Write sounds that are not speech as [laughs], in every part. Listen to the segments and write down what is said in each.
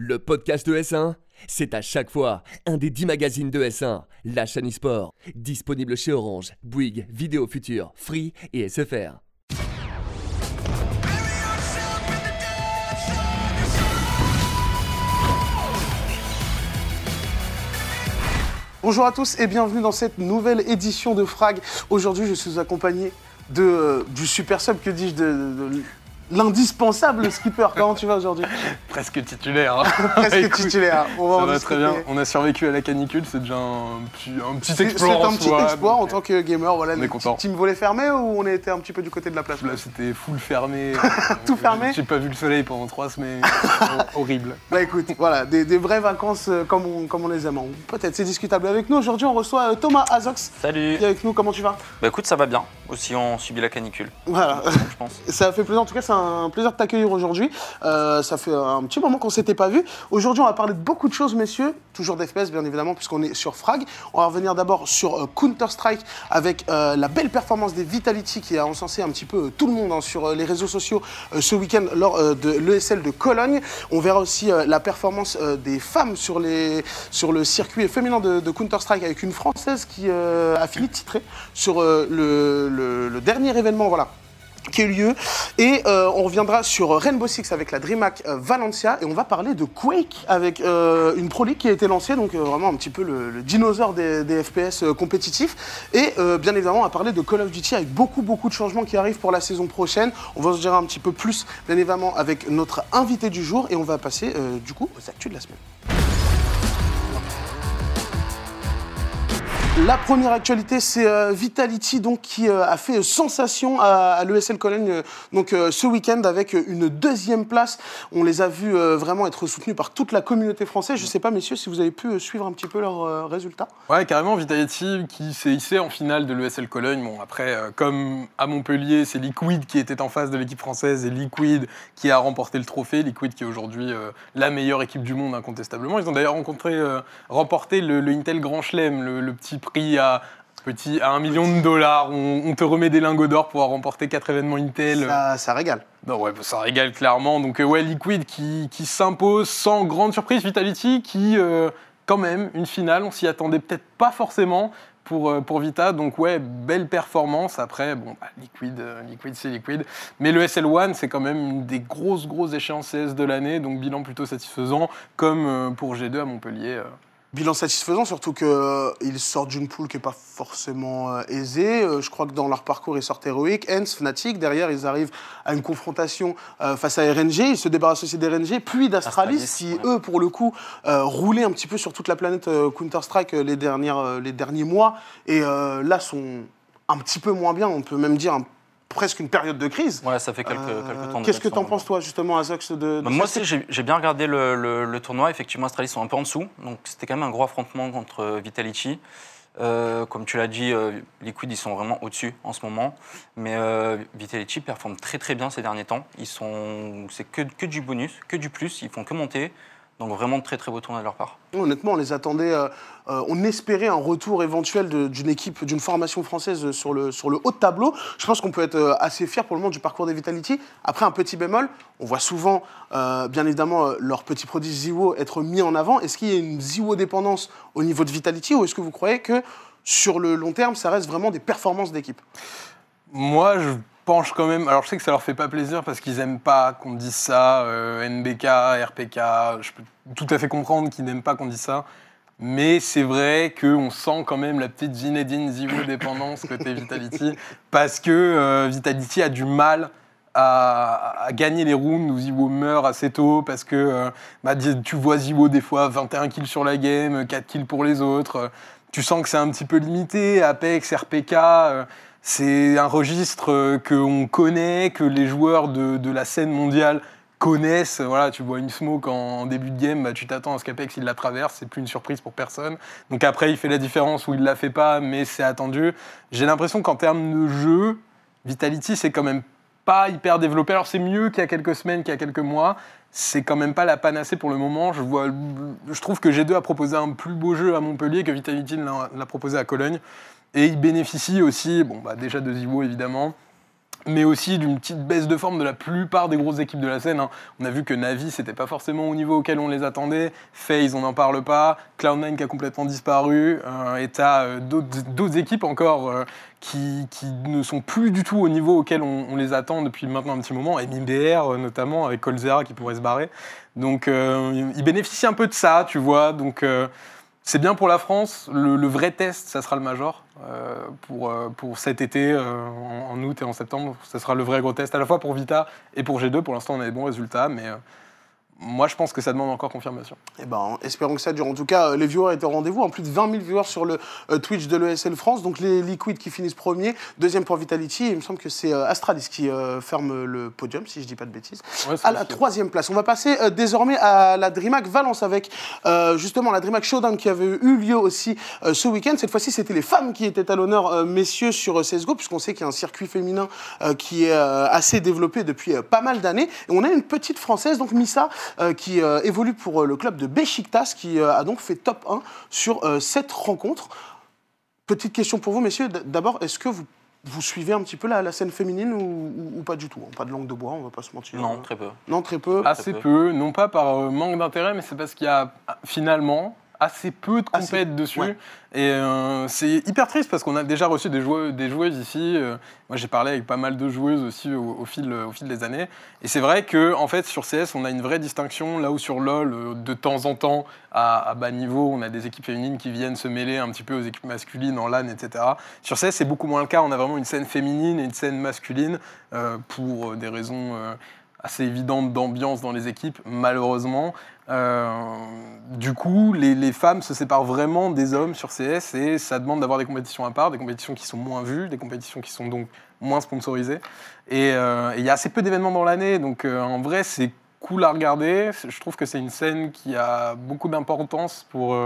Le podcast de S1, c'est à chaque fois un des 10 magazines de S1, la chaîne e-sport, disponible chez Orange, Bouygues, Vidéo Future, Free et SFR. Bonjour à tous et bienvenue dans cette nouvelle édition de Frag. Aujourd'hui, je suis accompagné de, euh, du super sub, que dis-je, de, l'indispensable skipper. Comment tu vas aujourd'hui [laughs] Presque titulaire. hein. [laughs] Presque Écoute, titulaire. On va Ça en va très bien. On a survécu à la canicule, c'est déjà un petit, un petit C'est exploit c'est en un petit soi, exploit en tant que gamer. Voilà, on est content. petit team volet fermé ou on était un petit peu du côté de la place Là, c'était full fermé. [laughs] Tout fermé? J'ai pas vu le soleil pendant trois semaines. Hor- Horrible. Bah écoute, voilà, des, des vraies vacances euh, comme on, comme on les aime. Ou Peut-être, c'est discutable. Avec nous aujourd'hui, on reçoit euh, Thomas Azox Salut qui est avec nous. Comment tu vas? Bah écoute, ça va bien. Aussi, on subit la canicule, Voilà. je pense. Ça fait plaisir, en tout cas, c'est un plaisir de t'accueillir aujourd'hui. Euh, ça fait un petit moment qu'on s'était pas vu. Aujourd'hui, on va parler de beaucoup de choses, messieurs. Toujours d'FPS, bien évidemment, puisqu'on est sur Frag. On va revenir d'abord sur euh, Counter-Strike avec euh, la belle performance des Vitality qui a encensé un petit peu tout le monde hein, sur les réseaux sociaux ce week-end lors de l'ESL de Cologne. On verra aussi la performance des femmes sur, le circuit féminin de, Counter-Strike avec une Française qui a fini titrée sur le, le- le dernier événement. Voilà qui a eu lieu. Et euh, on reviendra sur Rainbow Six avec la DreamHack euh, Valencia. Et on va parler de Quake avec euh, une Pro League qui a été lancée, donc euh, vraiment un petit peu le, dinosaure des, FPS euh, compétitifs. Et euh, bien évidemment, on va parler de Call of Duty avec beaucoup, beaucoup de changements qui arrivent pour la saison prochaine. On va se dire un petit peu plus, bien évidemment, avec notre invité du jour. Et on va passer, euh, du coup, aux actus de la semaine. La première actualité, c'est euh, Vitality donc, qui euh, a fait sensation à, l'ESL Cologne euh, donc, euh, ce week-end avec euh, une deuxième place. On les a vus euh, vraiment être soutenus par toute la communauté française. Je ne sais pas, messieurs, si vous avez pu euh, suivre un petit peu leurs euh, résultats. Ouais, carrément, Vitality qui s'est hissé en finale de l'ESL Cologne. Bon, après, euh, comme à Montpellier, c'est Liquid qui était en face de l'équipe française et Liquid qui a remporté le trophée. Liquid qui est aujourd'hui euh, la meilleure équipe du monde, incontestablement. Ils ont d'ailleurs rencontré, euh, remporté le, le Intel Grand Chelem, le, le petit prix à. Petit, à un million de dollars, on, on te remet des lingots d'or pour avoir remporté quatre événements Intel. Ça, ça régale. Non, ouais, ça régale clairement. Donc, euh, ouais, Liquid qui, qui s'impose sans grande surprise. Vitality qui, euh, quand même, une finale, on s'y attendait peut-être pas forcément pour, euh, pour Vita. Donc, ouais, belle performance. Après, bon, bah, Liquid, Liquid c'est Liquid. Mais le SL1, c'est quand même une des grosses, grosses échéances CS de l'année. Donc, bilan plutôt satisfaisant, comme pour G2 à Montpellier. Euh. Bilan satisfaisant, surtout qu'ils sortent d'une poule qui n'est pas forcément euh, aisée. Euh, je crois que dans leur parcours, ils sortent héroïque. Hens, Fnatic, derrière, ils arrivent à une confrontation euh, face à RNG. Ils se débarrassent aussi d'RNG, puis d'Astralis, Astralis, qui, ouais. eux, pour le coup, euh, roulaient un petit peu sur toute la planète euh, Counter-Strike euh, les, dernières, euh, les derniers mois. Et euh, là, sont un petit peu moins bien. On peut même dire un- presque une période de crise. Ouais, ça fait quelques, Euh, quelques temps. Qu'est-ce que t'en penses, toi, justement, Azox de, de Bah, Moi aussi, j'ai bien regardé le, le- le tournoi. Effectivement, Astralis sont un peu en dessous. Donc, c'était quand même un gros affrontement contre euh, Vitality. Euh, comme tu l'as dit, euh, Liquid, ils sont vraiment au-dessus en ce moment. Mais euh, Vitality performe très très bien ces derniers temps. Ils sont, c'est que, que du bonus, que du plus. Ils font que monter. Donc, vraiment très très beau tournoi de leur part. Honnêtement, on les attendait, euh, euh, on espérait un retour éventuel d'une équipe, d'une formation française sur le, sur le haut de tableau. Je pense qu'on peut être euh, assez fier pour le moment du parcours des Vitality. Après, un petit bémol, on voit souvent, euh, bien évidemment, leur petit prodige Ziwo être mis en avant. Est-ce qu'il y a une Ziwo dépendance au niveau de Vitality ou est-ce que vous croyez que sur le long terme, ça reste vraiment des performances d'équipe? Moi, je penche quand même. Alors, je sais que ça leur fait pas plaisir parce qu'ils aiment pas qu'on dise ça. euh, NBK, RPK, je peux tout à fait comprendre qu'ils n'aiment pas qu'on dise ça. Mais c'est vrai qu'on sent quand même la petite Zinedine Zivo [coughs] dépendance côté Vitality parce que euh, Vitality a du mal à, gagner les rounds où Zivo meurt assez tôt parce que euh, bah, tu vois Zivo des fois 21 kills sur la game, 4 kills pour les autres. Tu sens que c'est un petit peu limité. Apex, RPK, c'est un registre euh, qu'on connaît, que les joueurs de, la scène mondiale connaissent. Voilà, tu vois une smoke en, début de game, bah, tu t'attends à ce qu'Apex il la traverse, c'est plus une surprise pour personne. Donc après, il fait la différence où il la fait pas, mais c'est attendu. J'ai l'impression qu'en termes de jeu, Vitality c'est quand même pas hyper développé. Alors c'est mieux qu'il y a quelques semaines, qu'il y a quelques mois. C'est quand même pas la panacée pour le moment. Je, vois, je trouve que G2 a proposé un plus beau jeu à Montpellier que Vitality l'a proposé à Cologne. Et il bénéficie aussi, bon, bah, déjà de Zivo évidemment, mais aussi d'une petite baisse de forme de la plupart des grosses équipes de la scène. hein. On a vu que Navi, c'était pas forcément au niveau auquel on les attendait. FaZe, on n'en parle pas. Cloud9 qui a complètement disparu. Euh, et t'as euh, d'autres équipes encore euh, qui, qui ne sont plus du tout au niveau auquel on, les attend depuis maintenant un petit moment. MIBR euh, notamment, avec Colzera qui pourrait se barrer. Donc ils bénéficient un peu de ça, tu vois. Donc c'est bien pour la France. Le, vrai test, ça sera le Major euh, pour, euh, pour cet été, euh, en, en août et en septembre. Ça sera le vrai gros test, à la fois pour Vita et pour G2. Pour l'instant, on a des bons résultats, mais moi, je pense que ça demande encore confirmation. Eh ben, espérons que ça dure. En tout cas, euh, les viewers étaient au rendez-vous. En plus de 20 000 viewers sur le euh, Twitch de l'ESL France. Donc les Liquid qui finissent premier. Deuxième pour Vitality. Et il me semble que c'est euh, Astralis qui ferme le podium, si je dis pas de bêtises. Ouais, À la troisième place. On va passer désormais à la DreamHack Valence avec justement la DreamHack Showdown qui avait eu lieu aussi ce week-end. Cette fois-ci, c'était les femmes qui étaient à l'honneur, messieurs, sur CSGO, puisqu'on sait qu'il y a un circuit féminin qui est assez développé depuis pas mal d'années. Et on a une petite française, donc Missa, qui euh, évolue pour euh, le club de Besiktas, qui euh, a donc fait top 1 sur euh, cette rencontre. Petite question pour vous, messieurs. D'abord, est-ce que vous, vous suivez un petit peu la, la scène féminine ou, ou- ou pas du tout? Pas de langue de bois, on va pas se mentir. Non, très peu. Non, très peu. Assez peu. peu, non pas par euh, manque d'intérêt, mais c'est parce qu'il y a finalement assez peu de compètes dessus. ouais. Et euh, c'est hyper triste parce qu'on a déjà reçu des, des joueuses ici. euh, moi, j'ai parlé avec pas mal de joueuses aussi au, au fil, au fil des années. Et c'est vrai que en fait, sur CS, on a une vraie distinction. Là où sur LoL, euh, de temps en temps, à, à bas niveau, on a des équipes féminines qui viennent se mêler un petit peu aux équipes masculines en LAN, etc. Sur CS, c'est beaucoup moins le cas. On a vraiment une scène féminine et une scène masculine euh, pour des raisons assez évidentes d'ambiance dans les équipes, malheureusement. Euh, du coup, les, les femmes se séparent vraiment des hommes sur CS et ça demande d'avoir des compétitions à part, des compétitions qui sont moins vues, des compétitions qui sont donc moins sponsorisées. Et euh, il y a assez peu d'événements dans l'année, donc euh, en vrai, c'est cool à regarder. Je trouve que c'est une scène qui a beaucoup d'importance pour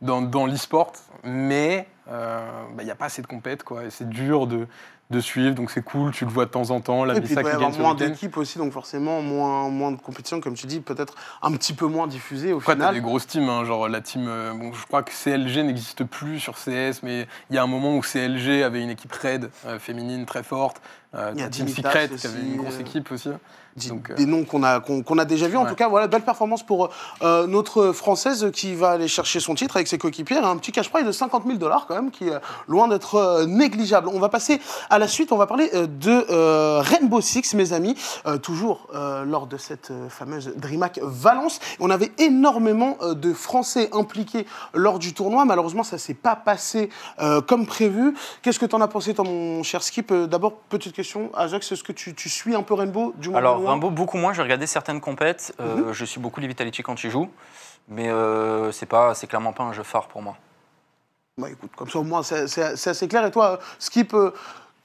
dans, dans l'e-sport, mais bah, il n'y a pas assez de compètes, quoi. Et c'est dur de, de suivre, donc c'est cool. Tu le vois de temps en temps. La Et puis il y avoir moins d'équipes aussi, donc forcément moins, moins de compétition, comme tu dis, peut-être un petit peu moins diffusée au Après, final. des grosses teams, hein, genre la team. euh, bon, je crois que CLG n'existe plus sur CS, mais il y a un moment où CLG avait une équipe raid euh, féminine très forte. Euh, Il y a Team Secret qui avait une grosse euh, équipe aussi. Des- Donc, euh, des noms qu'on a, qu'on, qu'on a déjà vus. En Ouais. tout cas, voilà, belle performance pour euh, notre Française qui va aller chercher son titre avec ses coéquipiers. Un petit cash prize de 50 000 dollars quand même, qui est loin d'être euh, négligeable. On va passer à la suite. On va parler de Rainbow Six, mes amis. Toujours lors de cette fameuse DreamHack Valence. On avait énormément de Français impliqués lors du tournoi. Malheureusement, ça s'est pas passé comme prévu. Qu'est-ce que tu en as pensé, toi, mon cher Skip? D'abord, petite question. Ajax, est-ce que tu, tu suis un peu Rainbow du moins Alors, Rainbow, beaucoup moins. J'ai regardé certaines compètes. Euh, Je suis beaucoup les Vitality quand tu joues. Mais euh, c'est pas, c'est clairement pas un jeu phare pour moi. Bah écoute, comme ça au moins c'est assez clair. Et toi, Skip, euh,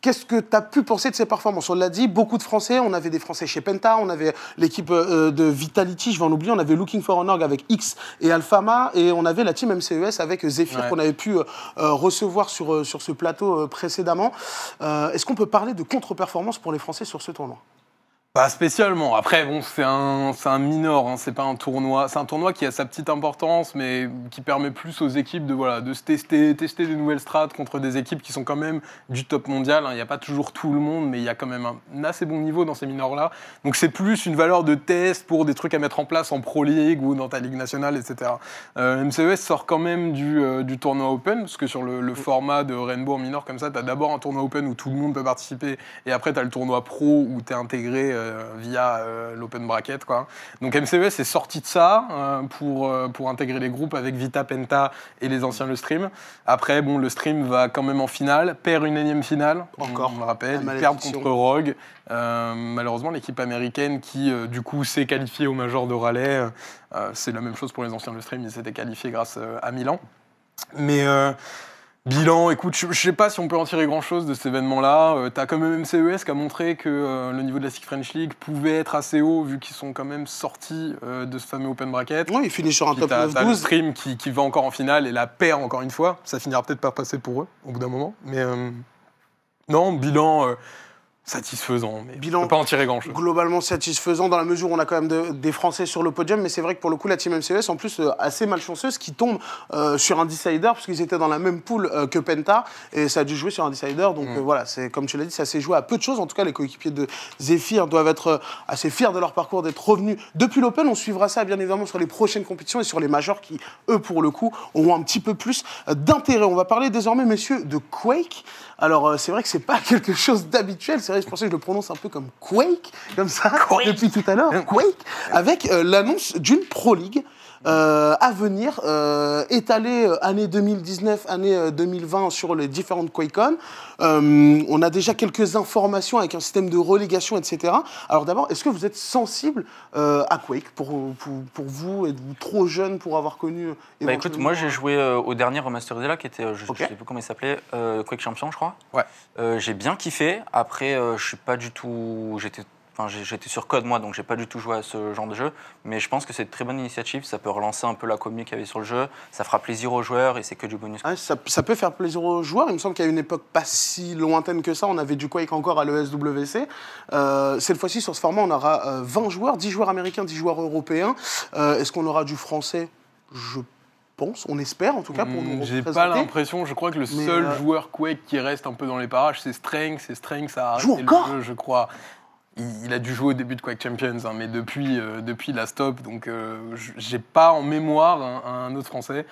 qu'est-ce que tu as pu penser de ces performances? On l'a dit, beaucoup de Français. On avait des Français chez Penta, on avait l'équipe euh, de Vitality, je vais en oublier, on avait Looking for an Org avec X et Alphama, et on avait la team MCES avec Zephyr Ouais. qu'on avait pu euh, euh, recevoir sur, sur ce plateau précédemment. Est-ce qu'on peut parler de contre-performance pour les Français sur ce tournoi? Pas spécialement. Après, bon, c'est un, un minor, hein, c'est pas un tournoi. C'est un tournoi qui a sa petite importance, mais qui permet plus aux équipes de, voilà, de se tester, tester des nouvelles strates contre des équipes qui sont quand même du top mondial. hein. Il n'y a pas toujours tout le monde, mais il y a quand même un, assez bon niveau dans ces minors-là. Donc c'est plus une valeur de test pour des trucs à mettre en place en Pro League ou dans ta Ligue nationale, etc. Euh, MCES sort quand même du, euh, du tournoi Open, parce que sur le, le format de Rainbow en minor comme ça, tu as d'abord un tournoi Open où tout le monde peut participer, et après tu as le tournoi Pro où tu es intégré euh, via euh, l'Open Bracket. Quoi. Donc MCES est sorti de ça euh, pour, euh, pour intégrer les groupes avec Vita, Penta et les anciens le stream. Après, bon, le stream va quand même en finale, perd une énième finale, Encore. on le rappelle, malédiction. contre Rogue. Euh, malheureusement, l'équipe américaine qui, euh, du coup, s'est qualifiée au Major de Raleigh, euh, c'est la même chose pour les anciens de stream, ils s'étaient qualifiés grâce euh, à Milan. Mais euh, bilan, écoute, je ne sais pas si on peut en tirer grand-chose de cet événement-là. tu as quand même MCES qui a montré que euh, le niveau de la French League pouvait être assez haut, vu qu'ils sont quand même sortis euh, de ce fameux Open Bracket. Oui, il finit sur un top t'as- t'as le 9-12. stream qui, qui va encore en finale et la perd encore une fois. Ça finira peut-être par passer pour eux au bout d'un moment. Mais euh, non, bilan, euh, satisfaisant, mais Bilan- pas en tirer grand-chose. globalement satisfaisant dans la mesure où on a quand même de- des Français sur le podium, mais c'est vrai que pour le coup, la team MCES, en plus, euh, assez malchanceuse, qui tombe euh, sur un decider, parce qu'ils étaient dans la même poule euh, que Penta, et ça a dû jouer sur un decider. Donc Mm. voilà, c'est comme tu l'as dit, ça s'est joué à peu de choses. En tout cas, les coéquipiers de Zephyr doivent être assez fiers de leur parcours, d'être revenus depuis l'Open. On suivra ça, bien évidemment, sur les prochaines compétitions et sur les majors qui, eux, pour le coup, auront un petit peu plus d'intérêt. On va parler désormais, messieurs, de Quake. Alors, c'est vrai que c'est pas [laughs] quelque chose d'habituel. C'est c'est pour ça que je le prononce un peu comme Quake, comme ça, depuis tout à l'heure. Quake, avec euh, l'annonce d'une Pro League. Euh, à venir, euh, euh, année 2019, année euh, 2020 sur les différentes QuakeCon. Euh, on a déjà quelques informations avec un système de relégation, etc. Alors d'abord, est-ce que vous êtes sensible euh, à Quake pour, pour, pour vous? Êtes-vous trop jeune pour avoir connu euh, Bah écoute, moi j'ai joué euh, au dernier remasterisé là, qui était, euh, je, je sais plus comment il s'appelait, euh, Quake Champion, je crois. Ouais. Euh, j'ai bien kiffé. Après, euh, je suis pas du tout, j'étais, enfin j'étais sur code moi, donc j'ai pas du tout joué à ce genre de jeu. Mais je pense que c'est une très bonne initiative. Ça peut relancer un peu la commune qu'il y avait sur le jeu. Ça fera plaisir aux joueurs et c'est que du bonus. Ouais, ça, ça peut faire plaisir aux joueurs. Il me semble qu'à une époque pas si lointaine que ça, on avait du Quake encore à l'ESWC. Euh, cette fois-ci, sur ce format, on aura euh, 20 joueurs, 10 joueurs américains, 10 joueurs européens. Euh, Est-ce qu'on aura du français? Je pense, on espère en tout cas pour nous Hmm, J'ai pas l'impression, je crois que le Mais, seul euh, joueur Quake qui reste un peu dans les parages, c'est Strength. C'est Strength, ça a Joue arrêté encore le jeu, je crois. Il, il a dû jouer au début de Quake Champions, hein, mais depuis, euh, depuis la stop, donc euh, j'ai pas en mémoire un, un autre français.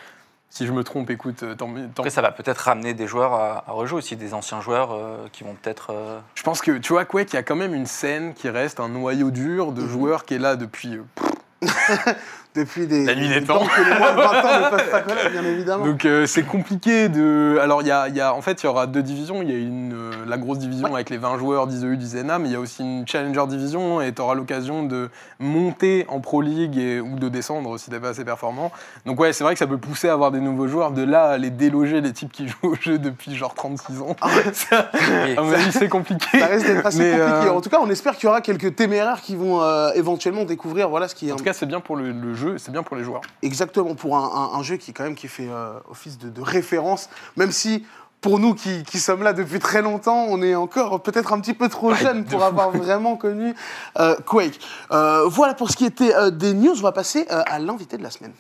Si je me trompe, écoute, euh, tant, tant Après, ça va peut-être ramener des joueurs à, à rejouer aussi, des anciens joueurs euh, qui vont peut-être. euh, Je pense que, tu vois, Quake, il y a quand même une scène qui reste un noyau dur de Mhm. joueurs qui est là depuis. [laughs] Depuis des, La nuit des temps. que les moins de 20 ans ne peuvent pas [laughs] connaître, bien évidemment. Donc euh, c'est compliqué de. Alors il y a, il y a- en fait il y aura deux divisions. Il y a une euh, la grosse division avec les 20 joueurs d'ISEU du Zena, mais il y a aussi une Challenger division et tu auras l'occasion de monter en Pro League et- ou de descendre si t'es pas assez performant. Donc ouais c'est vrai que ça peut pousser à avoir des nouveaux joueurs. De là à les déloger les types qui [laughs] jouent au jeu depuis genre 36 ans. Ça, oui. à mon avis c'est compliqué. Ça risque d'être assez Mais, compliqué. euh, En tout cas, on espère qu'il y aura quelques téméraires qui vont euh, éventuellement découvrir voilà, ce qui est En tout cas c'est bien pour le, le jeu, c'est bien pour les joueurs. Exactement, pour un, un- un jeu qui, quand même, qui fait euh, office de, de référence, même si pour nous qui, qui sommes là depuis très longtemps, on est encore peut-être un petit peu trop jeunes pour avoir [laughs] vraiment connu euh, Quake. Euh, voilà pour ce qui était des news, on va passer à l'invité de la semaine.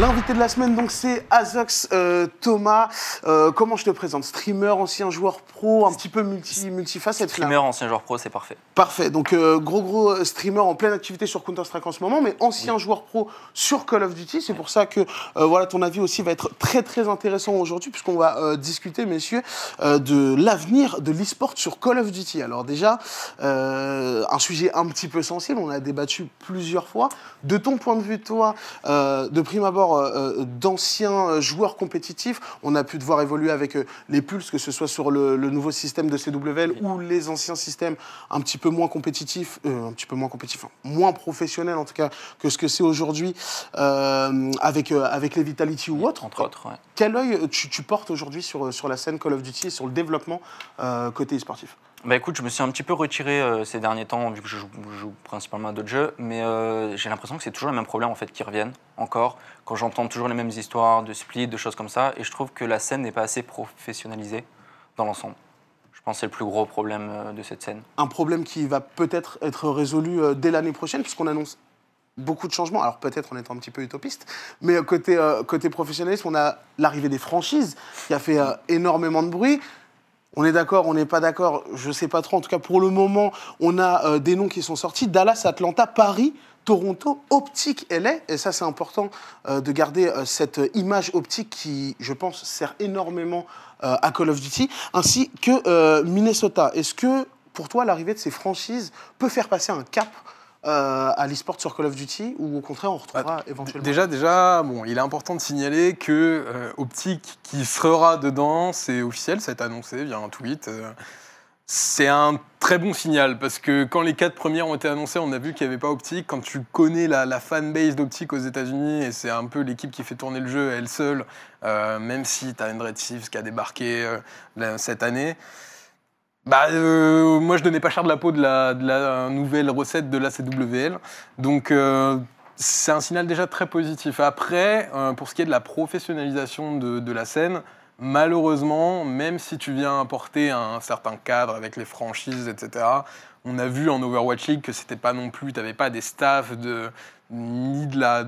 L'invité de la semaine, donc, c'est Azox euh, Thomas. Euh, comment je te présente? Streamer, ancien joueur pro, un petit peu multi, multifacette. là. Streamer, ancien joueur pro, c'est parfait. Parfait. Donc, euh, gros, gros streamer en pleine activité sur Counter-Strike en ce moment, mais ancien joueur pro sur Call of Duty. C'est pour ça que voilà, ton avis aussi va être très, très intéressant aujourd'hui, puisqu'on va discuter, messieurs, de l'avenir de l'e-sport sur Call of Duty. Alors, déjà, un sujet un petit peu sensible, on a débattu plusieurs fois. De ton point de vue, toi, de prime abord, euh, euh, d'anciens euh, joueurs compétitifs, on a pu te voir évoluer avec les pulses, que ce soit sur le, le nouveau système de CWL ou les anciens systèmes un petit peu moins compétitifs, euh, un petit peu moins compétitifs, moins professionnels en tout cas que ce que c'est aujourd'hui avec, avec les Vitality ou autres. Entre autres, ouais. Quel œil tu, tu portes aujourd'hui sur, sur la scène Call of Duty et sur le développement euh, côté sportif Bah écoute, je me suis un petit peu retiré euh, ces derniers temps, vu que je joue, je joue principalement à d'autres jeux, mais euh, j'ai l'impression que c'est toujours les mêmes problèmes en fait qui reviennent encore. Quand j'entends toujours les mêmes histoires de split, de choses comme ça, et je trouve que la scène n'est pas assez professionnalisée dans l'ensemble. Je pense que c'est le plus gros problème euh, de cette scène. un problème qui va peut-être être résolu euh, dès l'année prochaine, puisqu'on annonce beaucoup de changements. Alors peut-être en étant un petit peu utopiste, mais euh, côté, euh, côté professionnalisme, on a l'arrivée des franchises qui a fait euh, énormément de bruit. On est d'accord, on n'est pas d'accord, je sais pas trop. En tout cas, pour le moment, on a des noms qui sont sortis Dallas, Atlanta, Paris. Toronto, Optique LA, et ça c'est important de garder cette image optique qui, je pense, sert énormément à Call of Duty, ainsi que Minnesota. Est-ce que pour toi l'arrivée de ces franchises peut faire passer un cap euh, à l'e-sport sur Call of Duty, ou au contraire on retrouvera éventuellement Déjà, déjà, bon, il est important de signaler que euh, Optic, qui sera dedans, c'est officiel, ça a été annoncé via un tweet. euh, c'est un très bon signal parce que quand les quatre premières ont été annoncées, on a vu qu'il n'y avait pas Optic. Quand tu connais la, la fanbase d'Optic aux États-Unis, et c'est un peu l'équipe qui fait tourner le jeu elle seule, euh, même si tu as Red Thieves qui a débarqué cette année. Bah, euh, moi, je donnais pas cher de la peau de la, nouvelle recette de la CWL. Donc, euh, c'est un signal déjà très positif. Après, euh, pour ce qui est de la professionnalisation de, la scène, malheureusement, même si tu viens apporter un certain cadre avec les franchises, etc., on a vu en Overwatch League que c'était pas non plus, tu pas des staffs de, ni de la,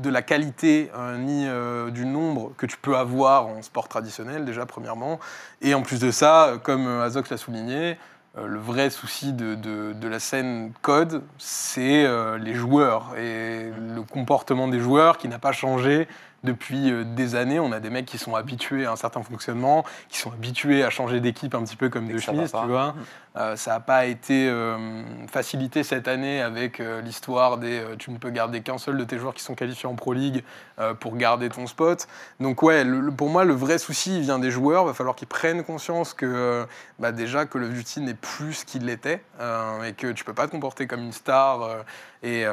de la qualité, euh, ni euh, du nombre que tu peux avoir en sport traditionnel, déjà, premièrement. Et en plus de ça, comme euh, Azox l'a souligné, euh, le vrai souci de, de- de la scène code, c'est euh, les joueurs et le comportement des joueurs qui n'a pas changé depuis euh, des années. On a des mecs qui sont habitués à un certain fonctionnement, qui sont habitués à changer d'équipe un petit peu comme de chemise, tu vois. Euh, ça n'a pas été euh, facilité cette année avec euh, l'histoire des tu ne peux garder qu'un seul de tes joueurs qui sont qualifiés en Pro League pour garder ton spot. Donc ouais, pour moi le vrai souci vient des joueurs. Va falloir qu'ils prennent conscience que bah, déjà Call of Duty n'est plus ce qu'il était euh, et que tu peux pas te comporter comme une star et,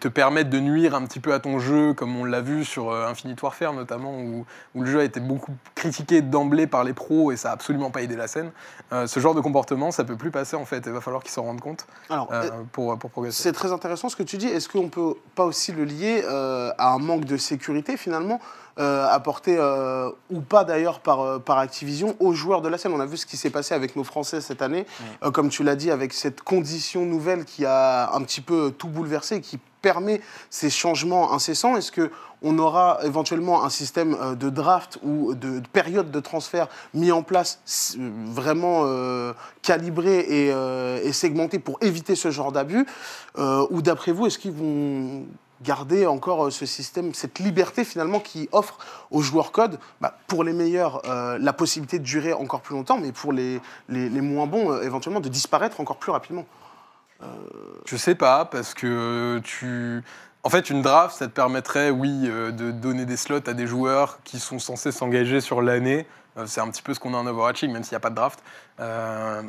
te permettre de nuire un petit peu à ton jeu comme on l'a vu sur Infinite Warfare notamment où, où le jeu a été beaucoup critiqué d'emblée par les pros et ça a absolument pas aidé la scène. Ce genre de comportement ça peut plus passer en fait. Il va falloir qu'ils s'en rendent compte Alors, euh, pour, pour progresser. C'est très intéressant ce que tu dis. Est-ce qu'on peut pas aussi le lier euh, à un manque de sécurité finalement euh, apporté euh, ou pas d'ailleurs par, euh, par Activision aux joueurs de la scène? On a vu ce qui s'est passé avec nos Français cette année, Oui. Euh, comme tu l'as dit, avec cette condition nouvelle qui a un petit peu tout bouleversé, qui permet ces changements incessants. Est-ce que on aura éventuellement un système euh, de draft ou de, de période de transfert mis en place s- vraiment euh, calibré et, euh, segmenté pour éviter ce genre d'abus Euh, Ou d'après vous, est-ce qu'ils vont garder encore euh, ce système, cette liberté finalement qui offre aux joueurs code, bah, pour les meilleurs, euh, la possibilité de durer encore plus longtemps, mais pour les, les, moins bons, euh, éventuellement de disparaître encore plus rapidement? Je sais pas, parce que tu. En fait, une draft, ça te permettrait, oui, euh, de donner des slots à des joueurs qui sont censés s'engager sur l'année. Euh, C'est un petit peu ce qu'on a en Overwatching, même s'il n'y a pas de draft. Euh,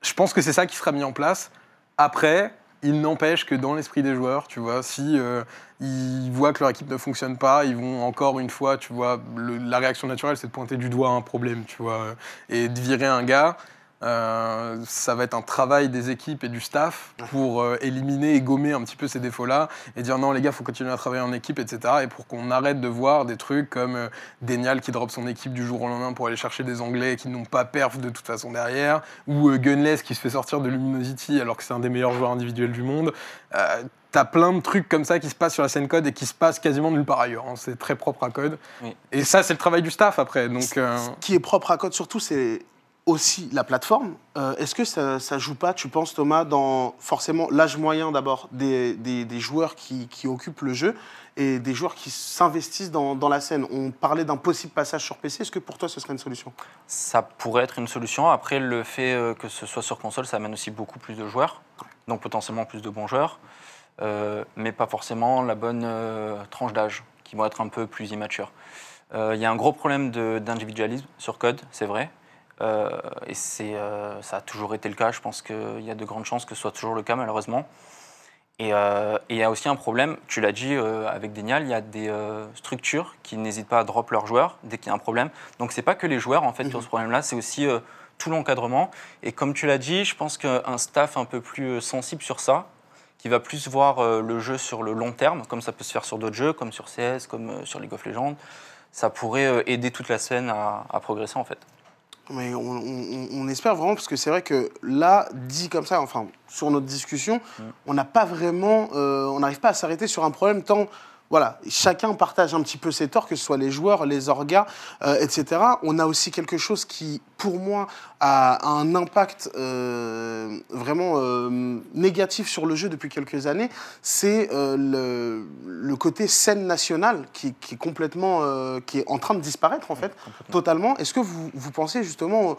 je pense que c'est ça qui sera mis en place. Après, il n'empêche que dans l'esprit des joueurs, tu vois, si euh, ils voient que leur équipe ne fonctionne pas, ils vont encore une fois, tu vois, la réaction naturelle, c'est de pointer du doigt un problème, tu vois, et de virer un gars. Euh, ça va être un travail des équipes et du staff pour euh, éliminer et gommer un petit peu ces défauts-là et dire non les gars faut continuer à travailler en équipe etc et pour qu'on arrête de voir des trucs comme euh, Denial qui drop son équipe du jour au lendemain pour aller chercher des anglais qui n'ont pas perf de toute façon derrière ou euh, Gunless qui se fait sortir de Luminosity alors que c'est un des meilleurs joueurs individuels du monde Euh, T'as plein de trucs comme ça qui se passent sur la scène code et qui se passent quasiment nulle part ailleurs. hein. C'est très propre à code. Oui. Et ça, c'est le travail du staff après. Donc, Ce qui est propre à Code surtout, c'est aussi la plateforme. Euh, Est-ce que ça, ça joue pas, tu penses Thomas, dans forcément l'âge moyen d'abord des, des- joueurs qui, qui occupent le jeu et des joueurs qui s'investissent dans, dans la scène? On parlait d'un possible passage sur PC. Est-ce que pour toi ce serait une solution? Ça pourrait être une solution. Après, le fait euh, que ce soit sur console, ça amène aussi beaucoup plus de joueurs, donc potentiellement plus de bons joueurs, euh, mais pas forcément la bonne tranche d'âge, qui vont être un peu plus immatures. Euh, Il y a un gros problème d'individualisme sur code, c'est vrai. Euh, et c'est, euh, ça a toujours été le cas. Je pense qu'il y a de grandes chances que ce soit toujours le cas, malheureusement. Et euh, il y a aussi un problème, tu l'as dit avec Denial, il y a des structures qui n'hésitent pas à drop leurs joueurs dès qu'il y a un problème. Donc c'est pas que les joueurs en fait qui ont ce problème-là, c'est aussi tout l'encadrement. Et comme tu l'as dit, je pense qu'un staff un peu plus sensible sur ça, qui va plus voir le jeu sur le long terme, comme ça peut se faire sur d'autres jeux, comme sur CS, comme sur League of Legends, ça pourrait aider toute la scène à, à progresser en fait. Mais on, on- on espère vraiment, parce que c'est vrai que là, dit comme ça, enfin, sur notre discussion, on n'a pas vraiment, euh, on n'arrive pas à s'arrêter sur un problème tant, voilà, chacun partage un petit peu ses torts, que ce soit les joueurs, les orgas, euh, etc. On a aussi quelque chose qui, pour moi, a un impact euh, vraiment euh, négatif sur le jeu depuis quelques années, c'est euh, le, le côté scène nationale qui, qui est complètement, qui est en train de disparaître en fait, totalement. Est-ce que vous, vous pensez justement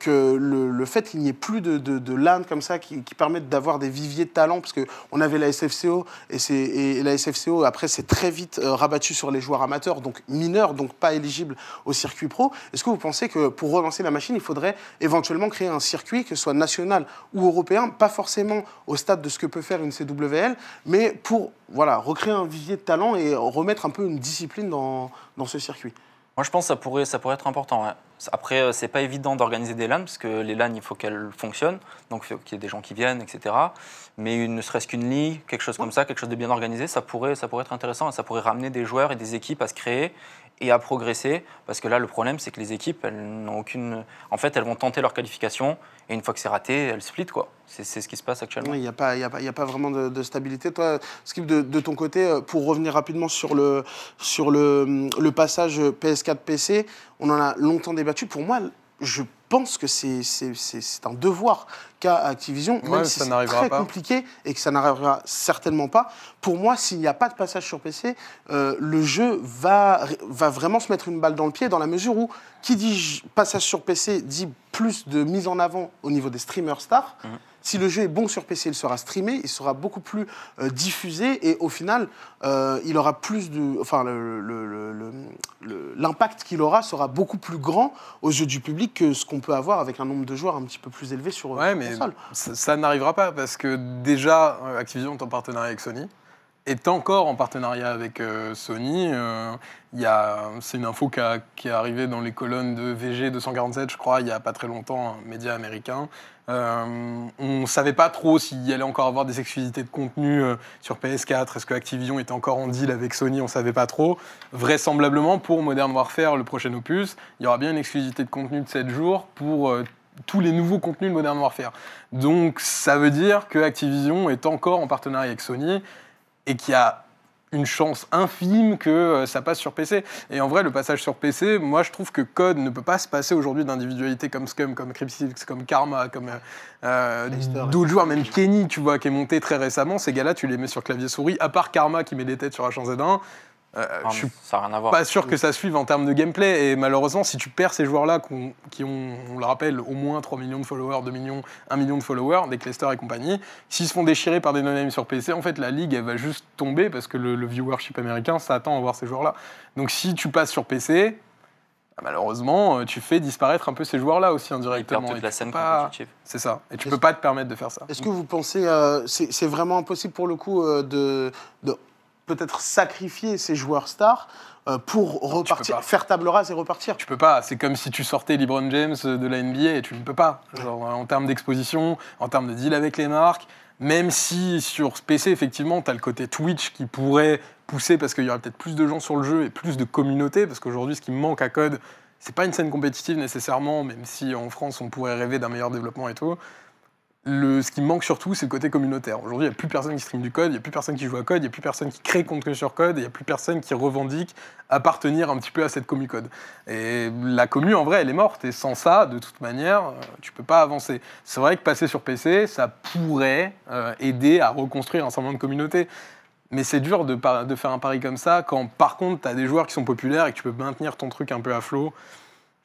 que le, le fait qu'il n'y ait plus de, de, de LAN comme ça qui, qui permettent d'avoir des viviers de talent, parce qu'on avait la SFCO et, c'est- et la SFCO après c'est très vite rabattu sur les joueurs amateurs, donc mineurs, donc pas éligibles au circuit pro. Est-ce que vous pensez que pour relancer la il faudrait éventuellement créer un circuit, que ce soit national ou européen, pas forcément au stade de ce que peut faire une CWL, mais pour recréer un vivier de talent et remettre un peu une discipline dans, dans ce circuit Moi, je pense que ça pourrait, être important. Après, euh, c'est pas évident d'organiser des LAN, parce que les LAN, il faut qu'elles fonctionnent. Donc, il faut qu'il y ait des gens qui viennent, etc. Mais ne serait-ce qu'une ligue, quelque chose comme ça, quelque chose de bien organisé, ça pourrait, ça pourrait être intéressant. et Ça pourrait ramener des joueurs et des équipes à se créer et à progresser. Parce que là, le problème, c'est que les équipes, elles n'ont aucune. En fait, elles vont tenter leur qualification. Et une fois que c'est raté, elles split, quoi. C'est ce qui se passe actuellement. Il n'y a, pas- a, a pas vraiment de, de stabilité. Toi, Skip, de, de ton côté, euh, pour revenir rapidement sur le, sur le, le passage PS4-PC, on en a longtemps débattu. Pour moi, je pense que c'est un devoir qu'a Activision, Ouais, même si c'est très pas. compliqué et que ça n'arrivera certainement pas. Pour moi, s'il n'y a pas de passage sur PC, euh, le jeu va, va vraiment se mettre une balle dans le pied dans la mesure où qui dit passage sur PC dit plus de mise en avant au niveau des streamers stars. Si le jeu est bon sur PC, il sera streamé, il sera beaucoup plus euh, diffusé et au final, euh, il aura plus de, enfin, l'impact qu'il aura sera beaucoup plus grand aux yeux du public que ce qu'on peut avoir avec un nombre de joueurs un petit peu plus élevé sur, Ouais, mais console. ça, ça n'arrivera pas parce que déjà, Activision est en partenariat avec Sony, est encore en partenariat avec euh, Sony. euh, C'est une info qui, est arrivée dans les colonnes de VG 247, je crois, il n'y a pas très longtemps, un média américain. Euh, on ne savait pas trop s'il y allait encore avoir des exclusivités de contenu sur PS4. Est-ce que Activision était encore en deal avec Sony? On ne savait pas trop. Vraisemblablement, pour Modern Warfare, le prochain opus, il y aura bien une exclusivité de contenu de 7 jours pour tous les nouveaux contenus de Modern Warfare. Donc ça veut dire que Activision est encore en partenariat avec Sony et qu'il y a une chance infime que euh, ça passe sur PC. Et en vrai, le passage sur PC, moi je trouve que Code ne peut pas se passer aujourd'hui d'individualités comme Scum, comme Cryptix, comme Karma, comme euh, euh, d'autres joueurs, même Kenny, tu vois, qui est monté très récemment. Ces gars-là, tu les mets sur clavier souris, à part Karma qui met des têtes sur H1Z1. Euh, Non, je suis ça n'a rien à voir. pas sûr que ça suive en termes de gameplay. Et malheureusement, si tu perds ces joueurs-là qui ont, on le rappelle, au moins 3 millions de followers, 2 millions, 1 million de followers, des clusters et compagnie, s'ils se font déchirer par des non sur PC, en fait, la ligue, elle va juste tomber parce que le, le viewership américain s'attend à voir ces joueurs-là. Donc si tu passes sur PC, bah, malheureusement, euh, tu fais disparaître un peu ces joueurs-là aussi indirectement. toute Et la scène pas-. C'est ça. Et tu peux pas te permettre de faire ça. Est-ce que vous pensez, euh, c'est c'est vraiment impossible pour le coup euh, de, de peut-être sacrifier ces joueurs stars euh, pour repartir, faire table rase et repartir Tu peux pas. C'est comme si tu sortais LeBron James de la NBA et tu ne peux pas. Genre, en termes d'exposition, en termes de deal avec les marques, même si sur PC, effectivement, tu as le côté Twitch qui pourrait pousser parce qu'il y aura peut-être plus de gens sur le jeu et plus de communauté. Parce qu'aujourd'hui, ce qui manque à Code, c'est pas une scène compétitive nécessairement, même si en France, on pourrait rêver d'un meilleur développement et tout. Ce qui manque surtout, c'est le côté communautaire. Aujourd'hui, il n'y a plus personne qui stream du code, il n'y a plus personne qui joue à code, il n'y a plus personne qui crée contenu sur code, il n'y a plus personne qui revendique appartenir un petit peu à cette commu code. Et la commu, en vrai, elle est morte. Et sans ça, de toute manière, euh, tu peux pas avancer. C'est vrai que passer sur PC, ça pourrait euh, aider à reconstruire un certain nombre de communautés. Mais c'est dur de faire un pari comme ça quand, par contre, tu as des joueurs qui sont populaires et que tu peux maintenir ton truc un peu à flot.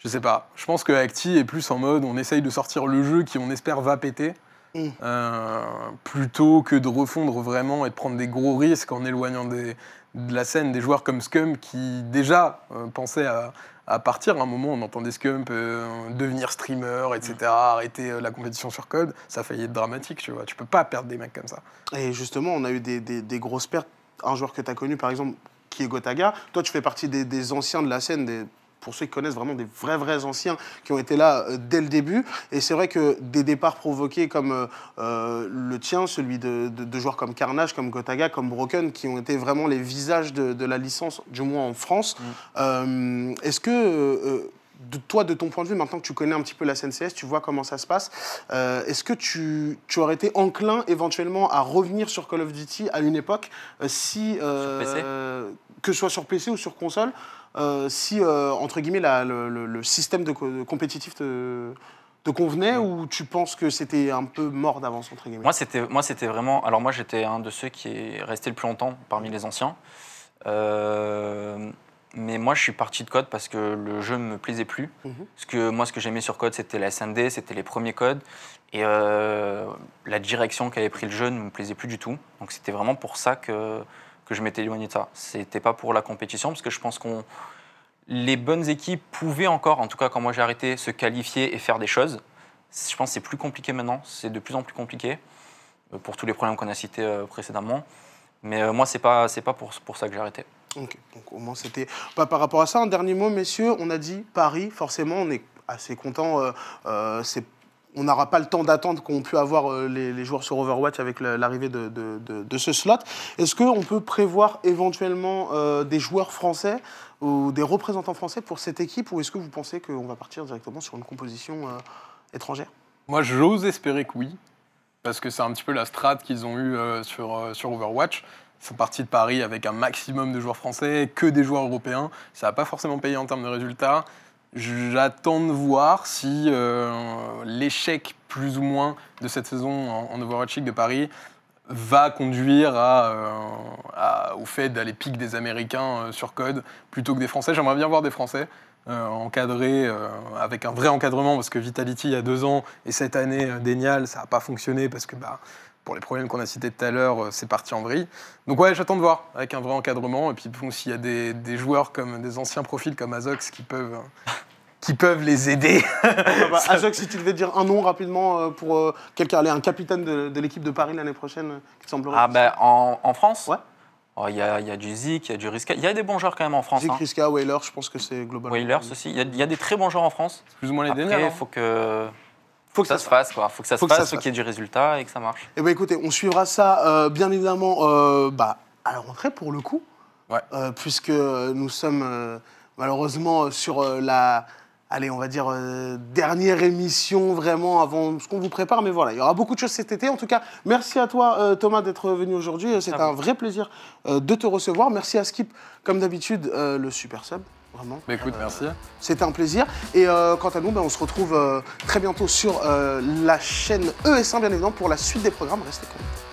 Je sais pas. Je pense que Acti est plus en mode on essaye de sortir le jeu qui, on espère, va péter. Mm. euh, plutôt que de refondre vraiment et de prendre des gros risques en éloignant des- de la scène des joueurs comme Scum qui déjà euh, pensaient à, à partir. À un moment, on entendait Scum euh, devenir streamer, etc., arrêter euh, la compétition sur code. Ça a failli être dramatique, tu vois. Tu peux pas perdre des mecs comme ça. Et justement, on a eu des, des- des grosses pertes. Un joueur que tu as connu, par exemple, qui est Gotaga. Toi, tu fais partie des, des anciens de la scène, des, pour ceux qui connaissent vraiment des vrais, vrais anciens qui ont été là euh, dès le début. Et c'est vrai que des départs provoqués comme euh, euh, le tien, celui de, de- de joueurs comme Carnage, comme Gotaga, comme Broken, qui ont été vraiment les visages de, de la licence, du moins en France. Euh, Est-ce que. De toi, de ton point de vue, maintenant que tu connais un petit peu la CNCS, tu vois comment ça se passe, euh, est-ce que tu, tu aurais été enclin éventuellement à revenir sur Call of Duty à une époque, euh, si, euh, que ce soit sur PC ou sur console, si, entre guillemets, la- le, le- le système de, co- de compétitif te, te convenait ou tu penses que c'était un peu mort d'avance, entre guillemets? Moi, c'était, moi, c'était vraiment. Alors, moi, j'étais un de ceux qui est resté le plus longtemps parmi les anciens. Euh, mais moi, je suis parti de code parce que le jeu ne me plaisait plus. Mhm. Parce que moi, ce que j'aimais sur code, c'était la SND, c'était les premiers codes. Et euh, la direction qu'avait pris le jeu ne me plaisait plus du tout. Donc, c'était vraiment pour ça que, que je m'étais éloigné de ça. C'était pas pour la compétition, parce que je pense qu'on. Les bonnes équipes pouvaient encore, en tout cas quand moi j'ai arrêté, se qualifier et faire des choses. Je pense que c'est plus compliqué maintenant, c'est de plus en plus compliqué euh, pour tous les problèmes qu'on a cités euh, précédemment. Mais moi, c'est pas pas pour, pour ça que j'ai arrêté. Donc au moins c'était. Bah, par rapport à ça, un dernier mot, messieurs. On a dit Paris, forcément, on est assez content. euh, euh, on n'aura pas le temps d'attendre qu'ont pu avoir euh, les, joueurs sur Overwatch avec l'arrivée de, ce slot. Est-ce qu'on peut prévoir éventuellement des joueurs français ou des représentants français pour cette équipe ou est-ce que vous pensez qu'on va partir directement sur une composition étrangère? Moi, j'ose espérer que oui, parce que c'est un petit peu la strat qu'ils ont eue sur Overwatch. Sont partis de Paris avec un maximum de joueurs français, que des joueurs européens. Ça n'a pas forcément payé en termes de résultats. J'attends de voir si euh, l'échec, plus ou moins, de cette saison en, en Overwatch League de Paris va conduire euh, au fait d'aller piquer des Américains euh, sur code plutôt que des Français. J'aimerais bien voir des Français encadrés avec un vrai encadrement parce que Vitality il y a deux ans et cette année Denial ça n'a pas fonctionné parce que bah, pour les problèmes qu'on a cités tout à l'heure euh, c'est parti en vrille. Donc ouais j'attends de voir avec un vrai encadrement et puis bon, s'il y a des, des joueurs comme des anciens profils comme Azox qui peuvent euh, qui peuvent les aider. [laughs] Ah bah, [laughs] Azox, si tu devais dire un nom rapidement euh, pour quelqu'un, allez, un capitaine de, de l'équipe de Paris l'année prochaine, qui te semblerait? Ah ben en, en France? Ouais. Oh, Il y, a, il y a du Zik, il y a du Riska. Il y a des bons joueurs quand même en France. Zik Hein. Riska, Whaler, je pense que c'est globalement. Wailers aussi. Il y, a, il y a des très bons joueurs en France. plus ou moins les Après, il faut que, Faut que ça se fasse. Quoi. faut que ça Faut se que ça fasse, se faut qu'il y ait du résultat et que ça marche. Eh bien, écoutez, on suivra ça, euh, bien évidemment, euh, bah, à la rentrée, pour le coup. Ouais. Euh, puisque nous sommes euh, malheureusement sur euh, la. Allez, on va dire euh, dernière émission vraiment avant ce qu'on vous prépare, mais voilà, il y aura beaucoup de choses cet été. En tout cas, merci à toi euh, Thomas d'être venu aujourd'hui. C'est un vrai plaisir euh, de te recevoir. Merci à Skip, comme d'habitude, euh, le super sub, vraiment. Écoute merci. C'était un plaisir. Et euh, quant à nous, ben, on se retrouve euh, très bientôt sur euh, la chaîne ES1, bien évidemment, pour la suite des programmes. Restez connectés.